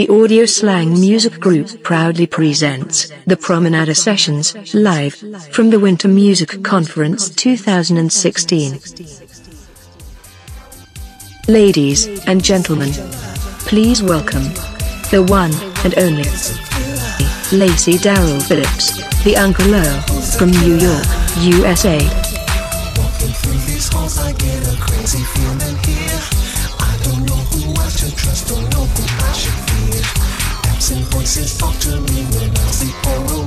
The AudioSlang Music Group proudly presents the Promenade Sessions live from the Winter Music Conference 2016. Ladies and gentlemen, please welcome the one and only Lacy Darryl Phillips, the Uncle Earl from New York, USA. Absent voices talk to me when I sleep or awake.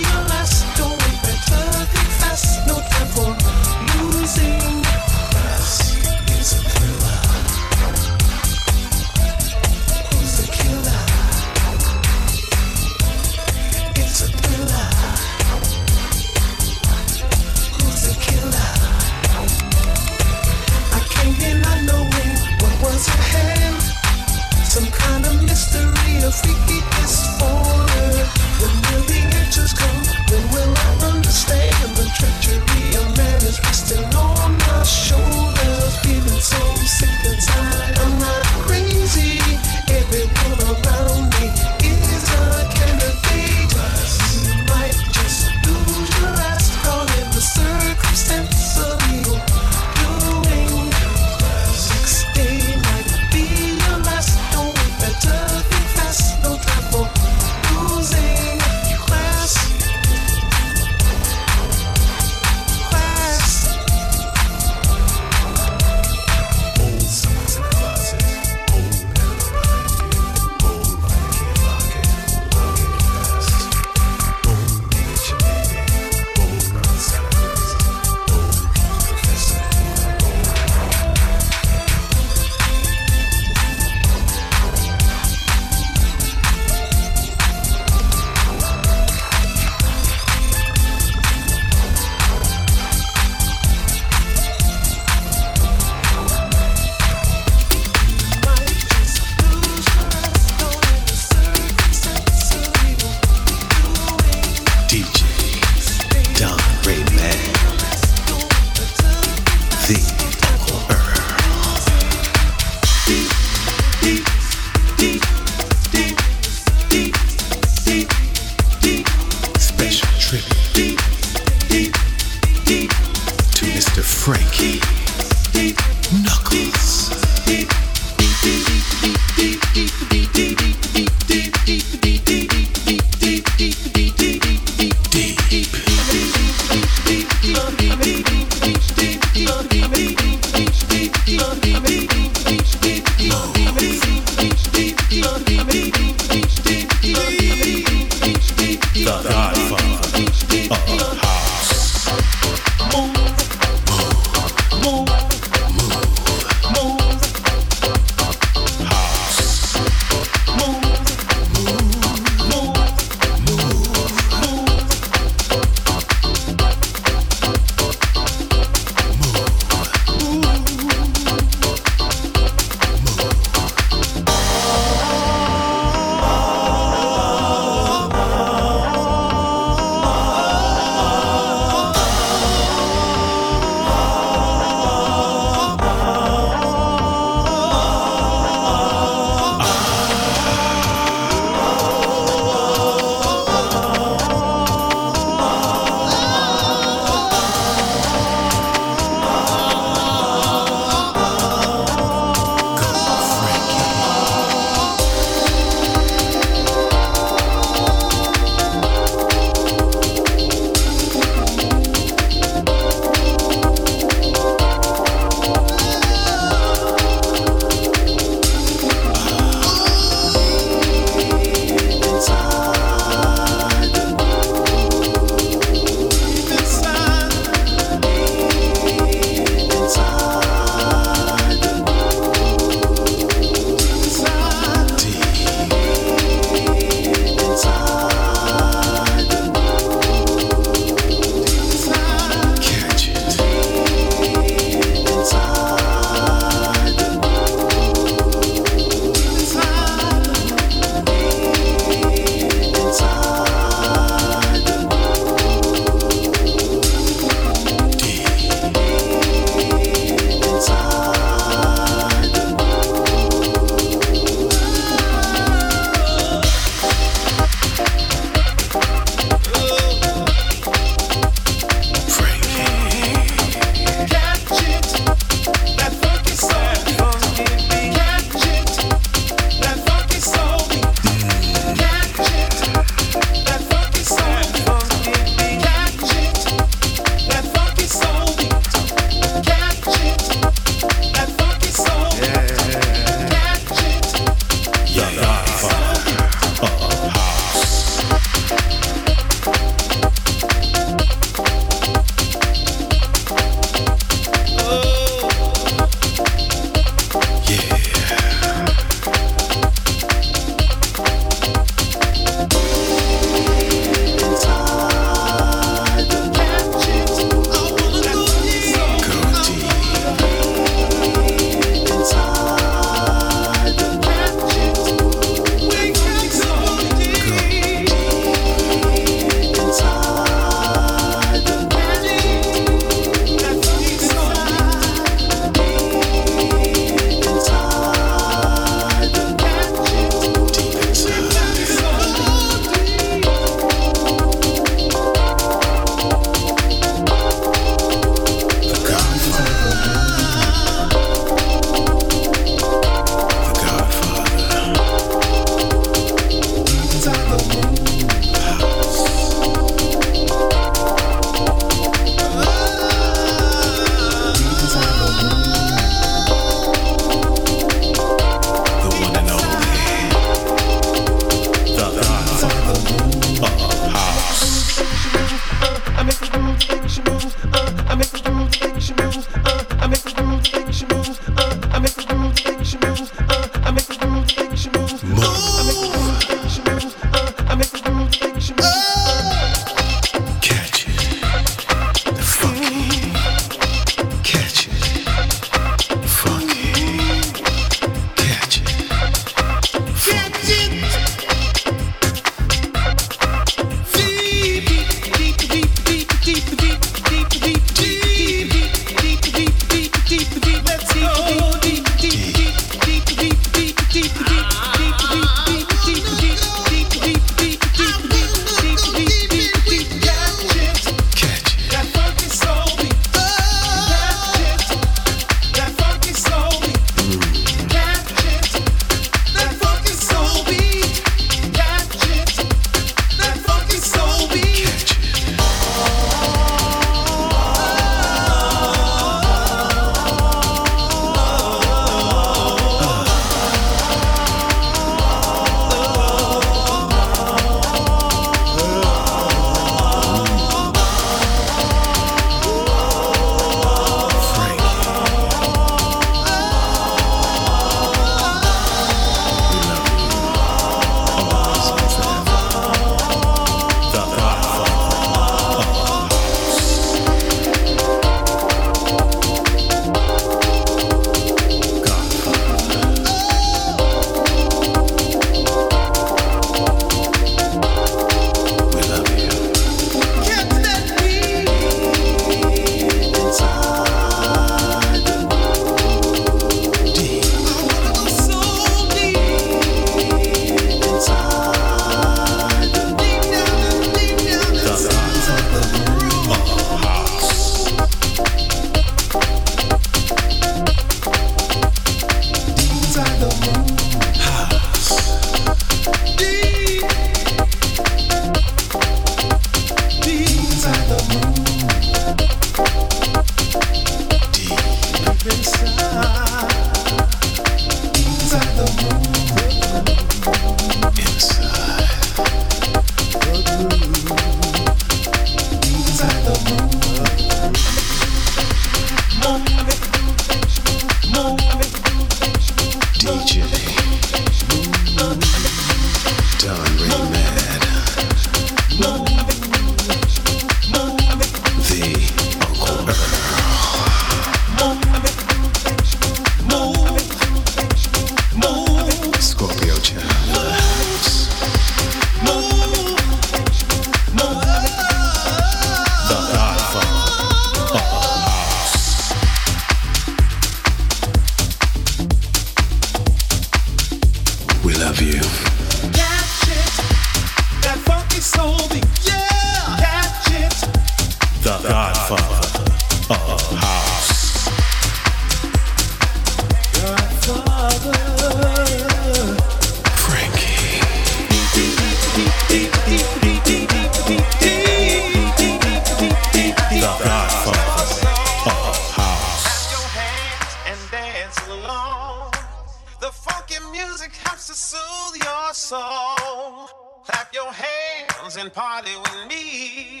and party with me.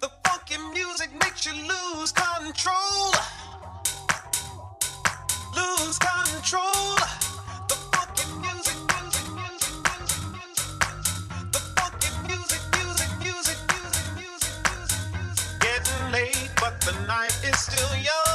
The funky music makes you lose control. Lose control. The funky music, music, music, music, music. Music, music. Getting late, but the night is still young.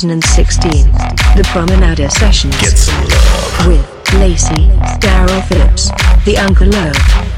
2016. The Promenade Sessions. With Lacy, Darryl Phillips, The Uncle Love.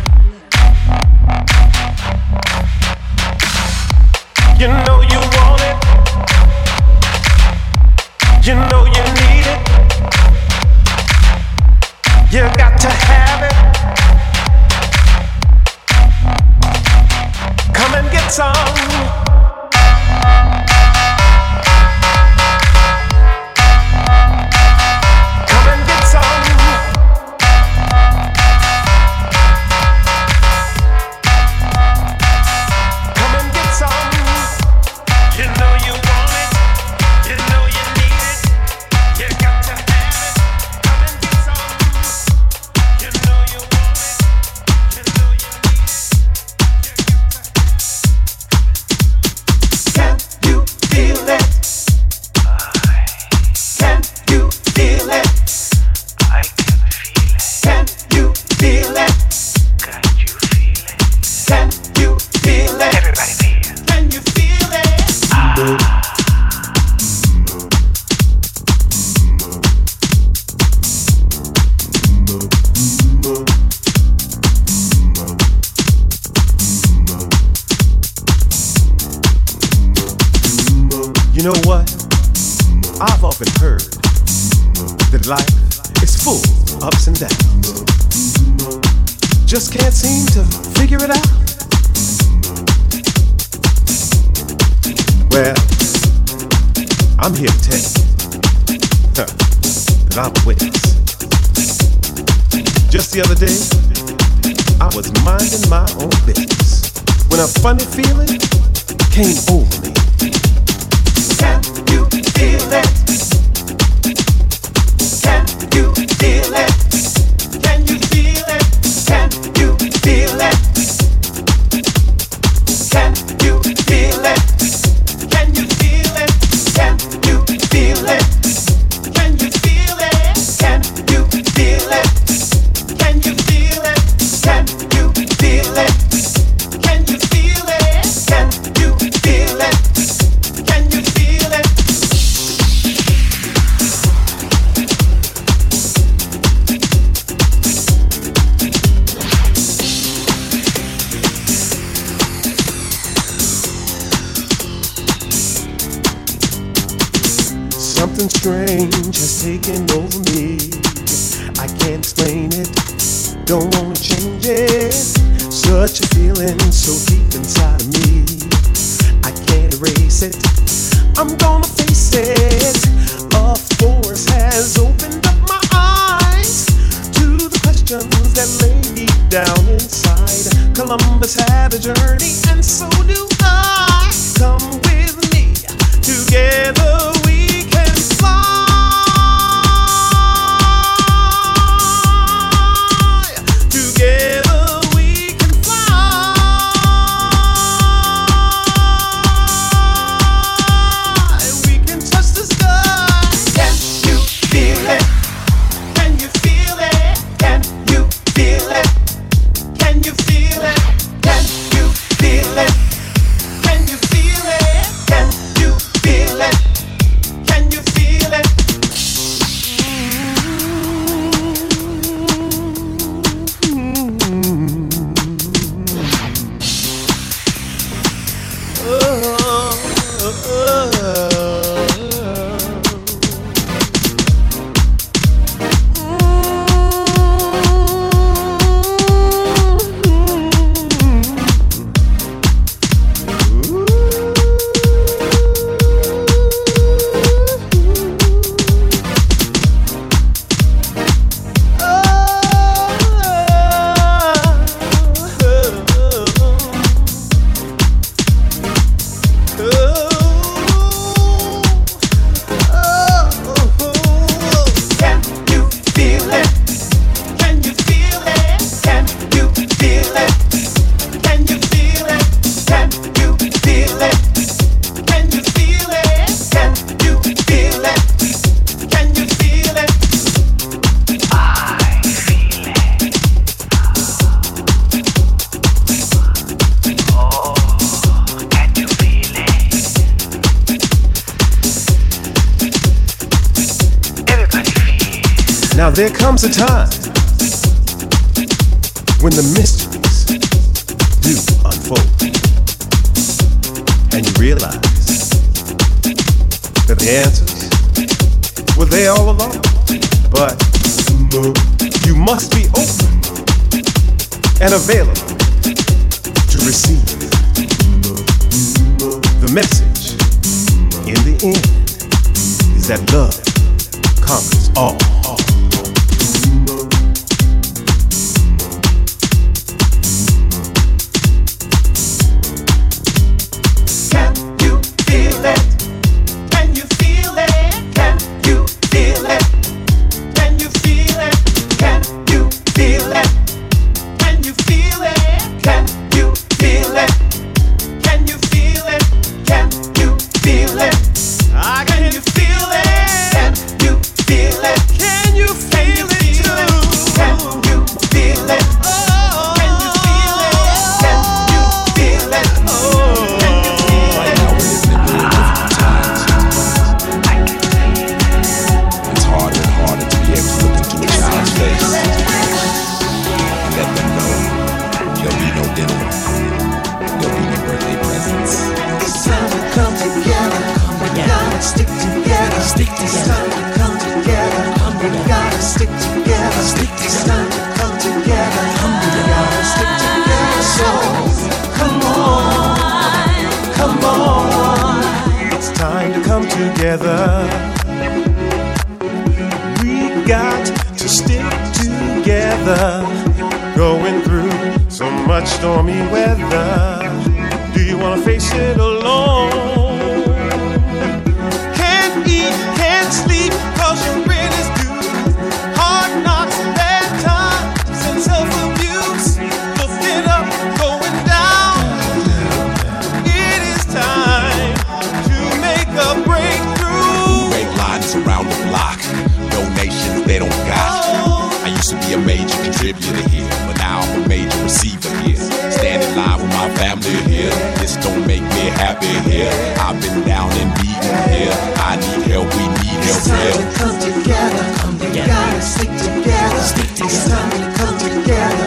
It's time to come together. Stick together. It's time to come together.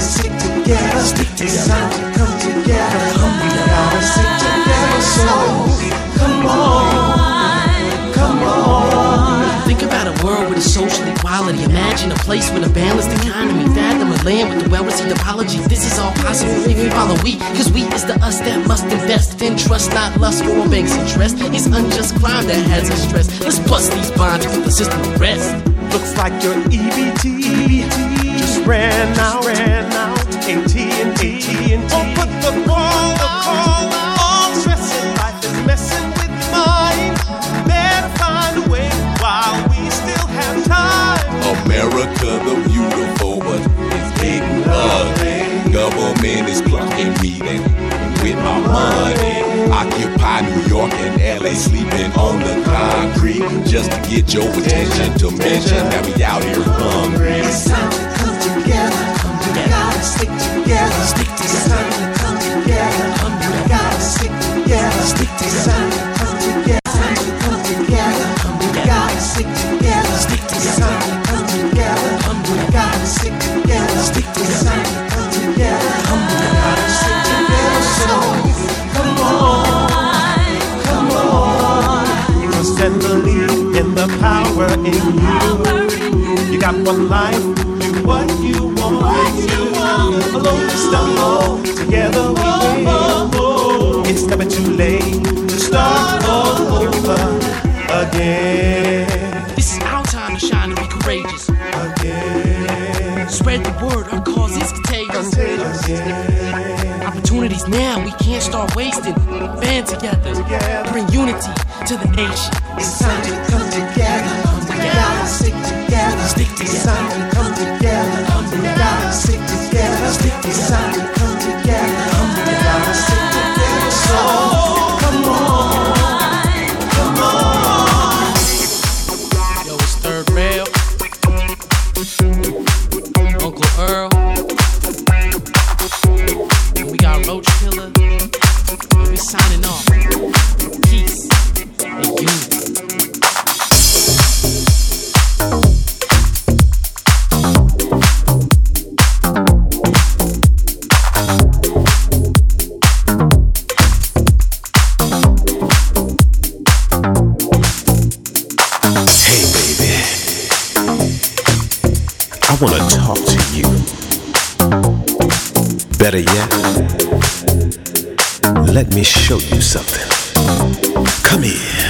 Stick together. It's time to come together. Stick together. So come on. Come on. Think about a world with a social equality. Imagine a place with a balanced economy. That land with the well-received apology. This is all possible if you follow we, cause we is the us that must invest in trust, not lust for a bank's interest. It's unjust crime that has us stressed. Let's bust these bonds with the system rest. Looks like your EBT, EBT just ran out. Ran out. AT and AT and Oh, put the call, the call. All life is messing with mine. Better find a way while we still have time. America. Government is me with my money. Occupy New York and LA, sleeping on the concrete just to get your attention to mention that we out here hungry. It's time to come together. Stick together. Stick together. It's time to come together. Stick together. Stick together. In you. You got one life, do what you want. Alone we stumble, together we win. It's never too late to start all over again. This is our time to shine and be courageous. Again. Spread the word, our cause is contagious. Again. Opportunities now, we can't start wasting. Band together, bring unity to the nation. It's time to come together. We gotta stick together. Stick together. come together. We gotta stick together. Come together. Better yet, let me show you something. Come here.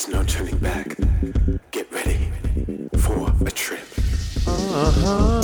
There's no turning back. Get ready for a trip. Uh huh.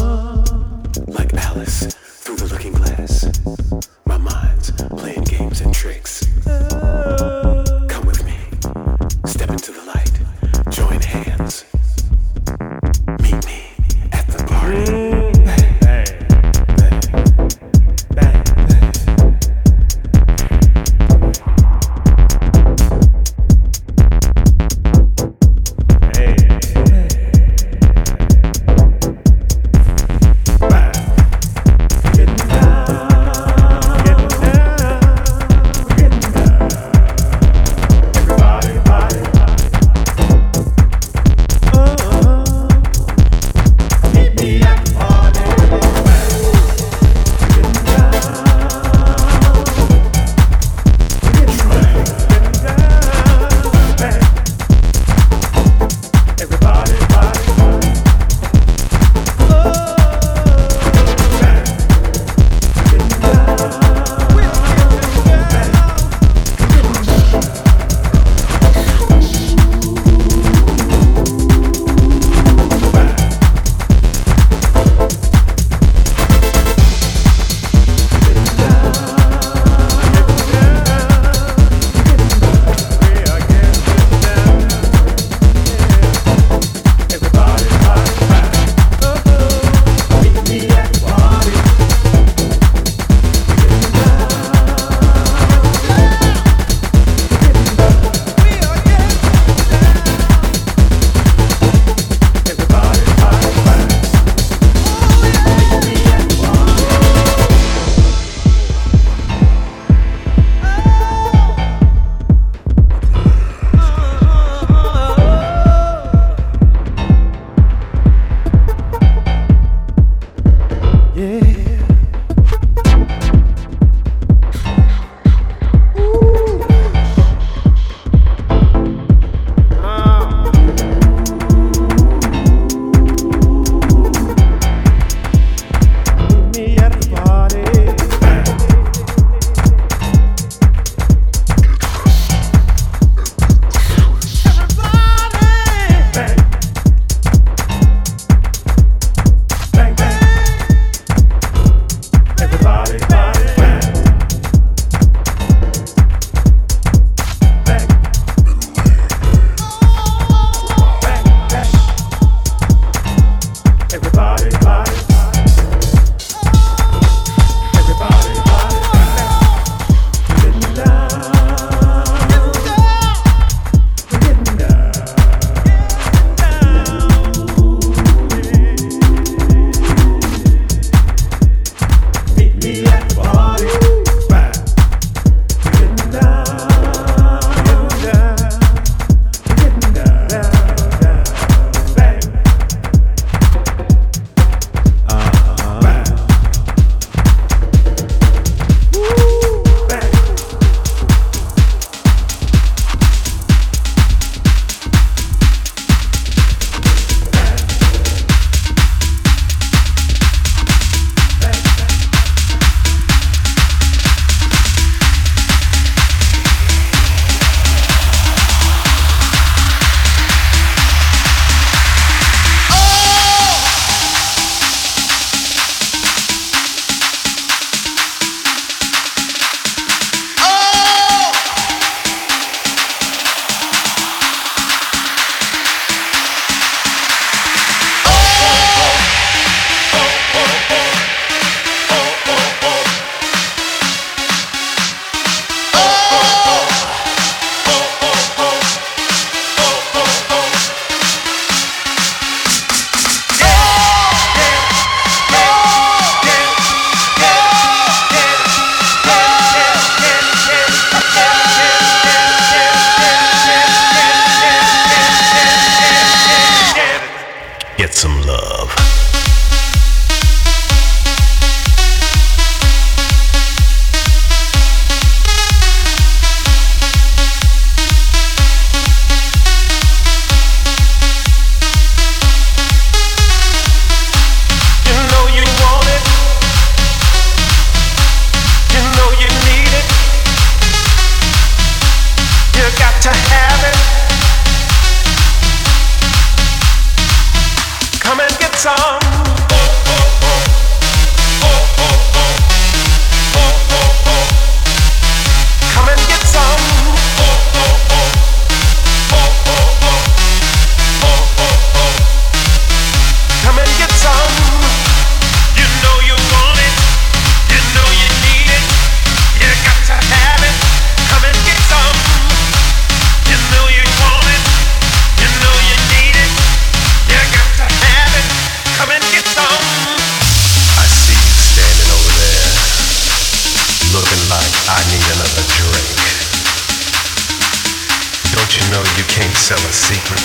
Secret?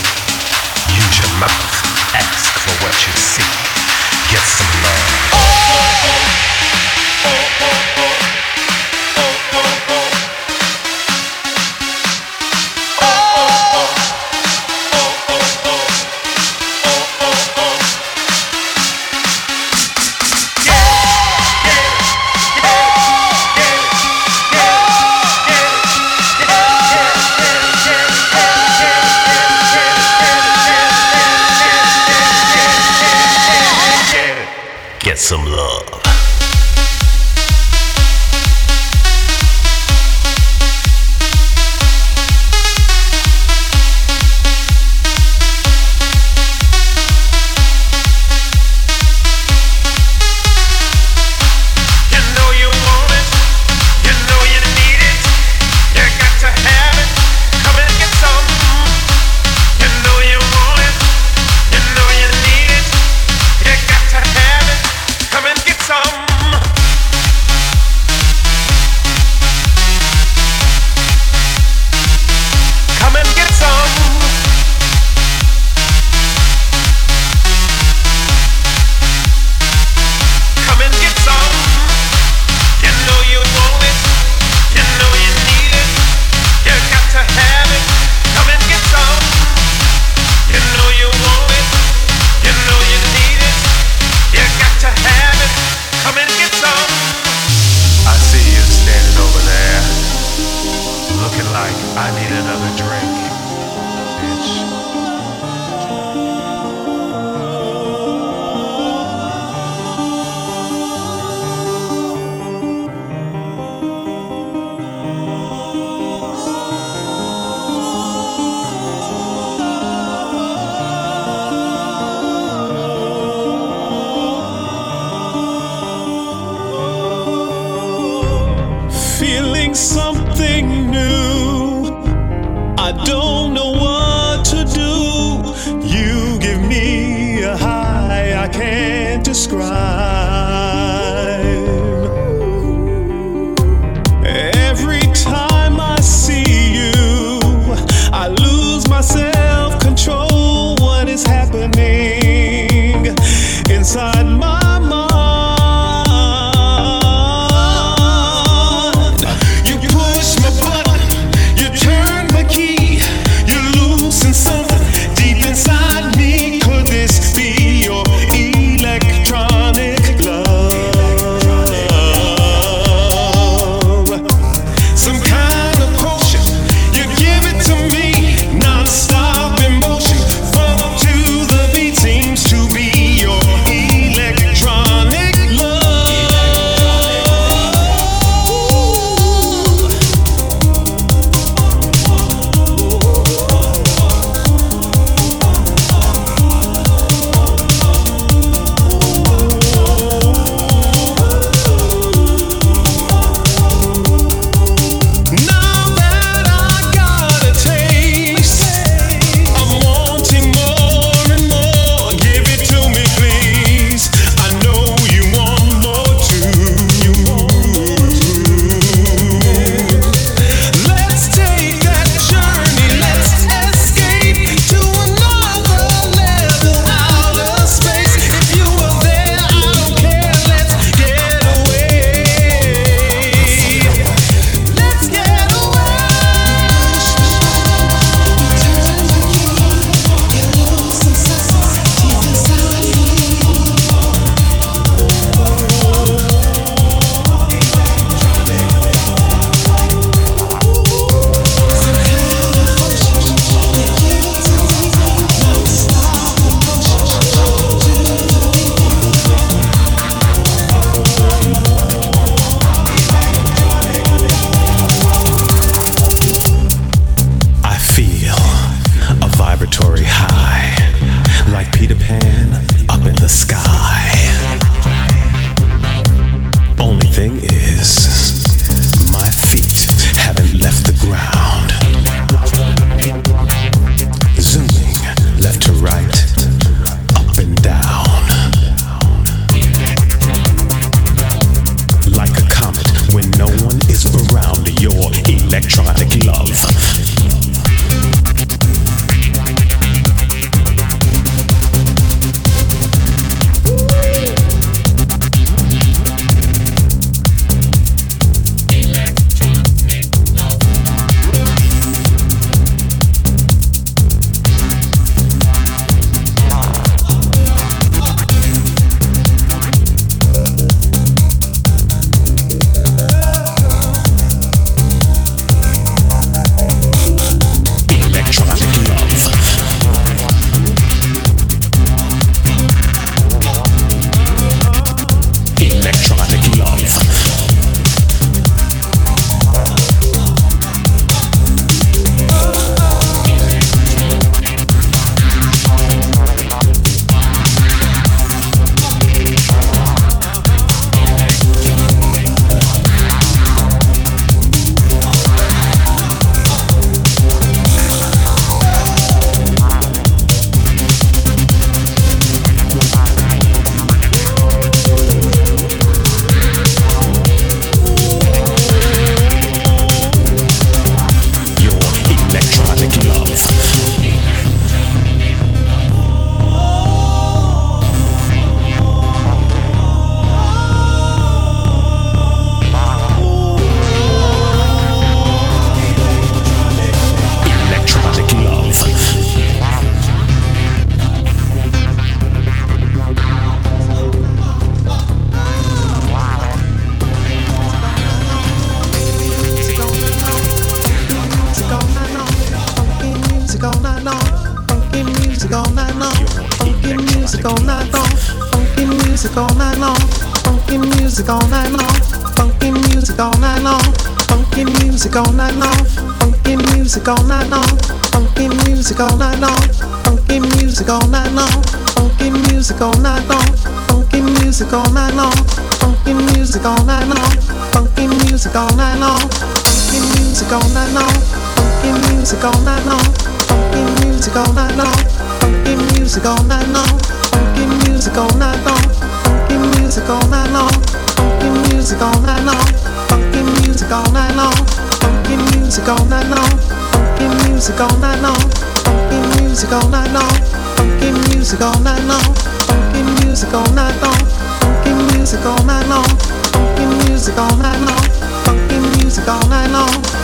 All night long. Funky music all night long. Funky music all night long. Funky music all night long. Funky music all night long. Funky music all night long. Funky music all night long. Funky music all night long. Funky music all night long. Funky music all night long. Funky music all night long. Funky music all night long. Funky music all night long. Funky music all night long. Funky music all night long. Funky music all night long. Funky music all night long. Funky music all night long. Funky music all night long. Funky music all night long. Funky music all night long. Funky music all night long. Funky music all night long. Funky music all night long. Funky music all night long.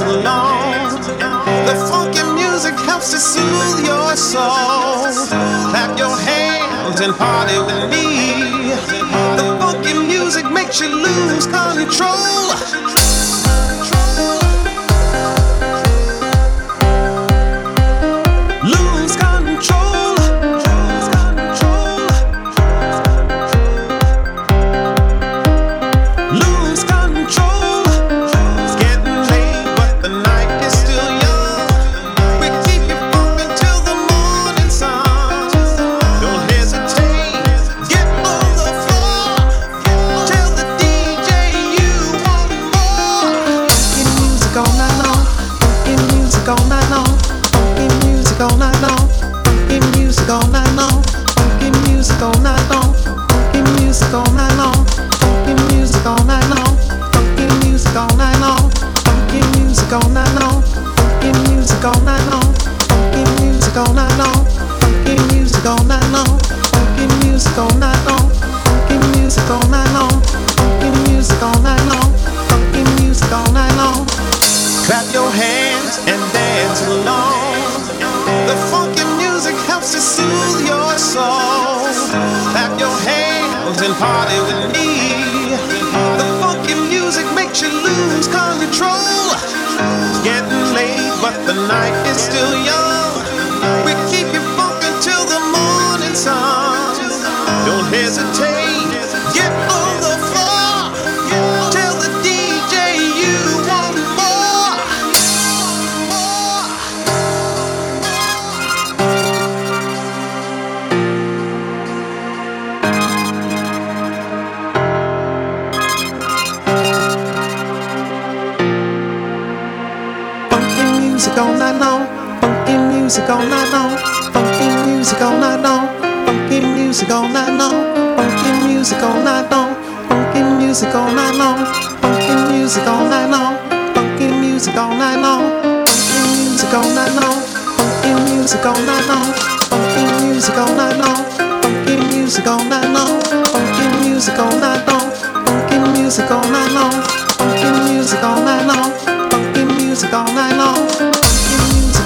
Dance. The funky music helps to soothe your soul. Clap your hands and party with me. The funky music makes you lose control.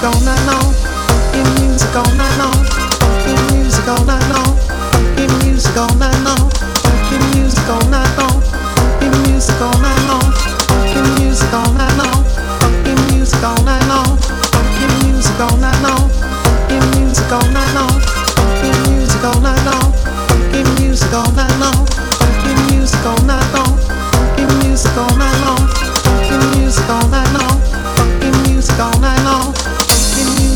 All night long.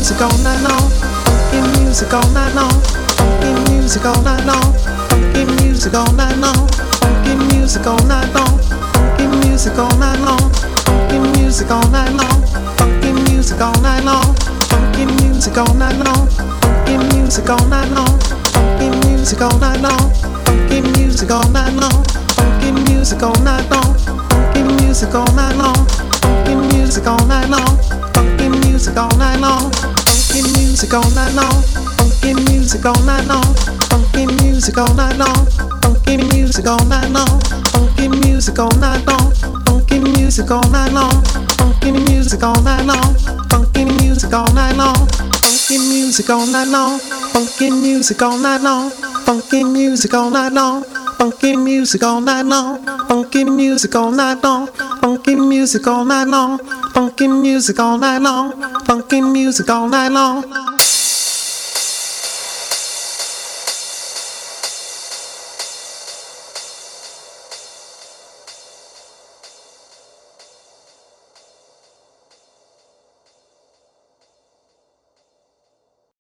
Music all night long. Funky music all night long. Funky music all night long. Funky music all night long. Funky music all night long. Funky music all night long. Funky music all night long. Funky music all night long. Funky music all night long. Funky music all night long. Funky music all night long. Funky music all night long. Funky music all night long. Funky music all night long. Funky music all night long. Funky music all night long. Funky music all night long. Funky music all night long. Funky music all night long. Funky music all night long. Funky music all night long. Funky music all night long. Funky music all night long. Funky music all night long. Funky music all night long. Funky music all night long. Funky music all night long. Funky music all night long. Funky music all night long. Funky music all night long. Funky music all night long. Funky music all night long.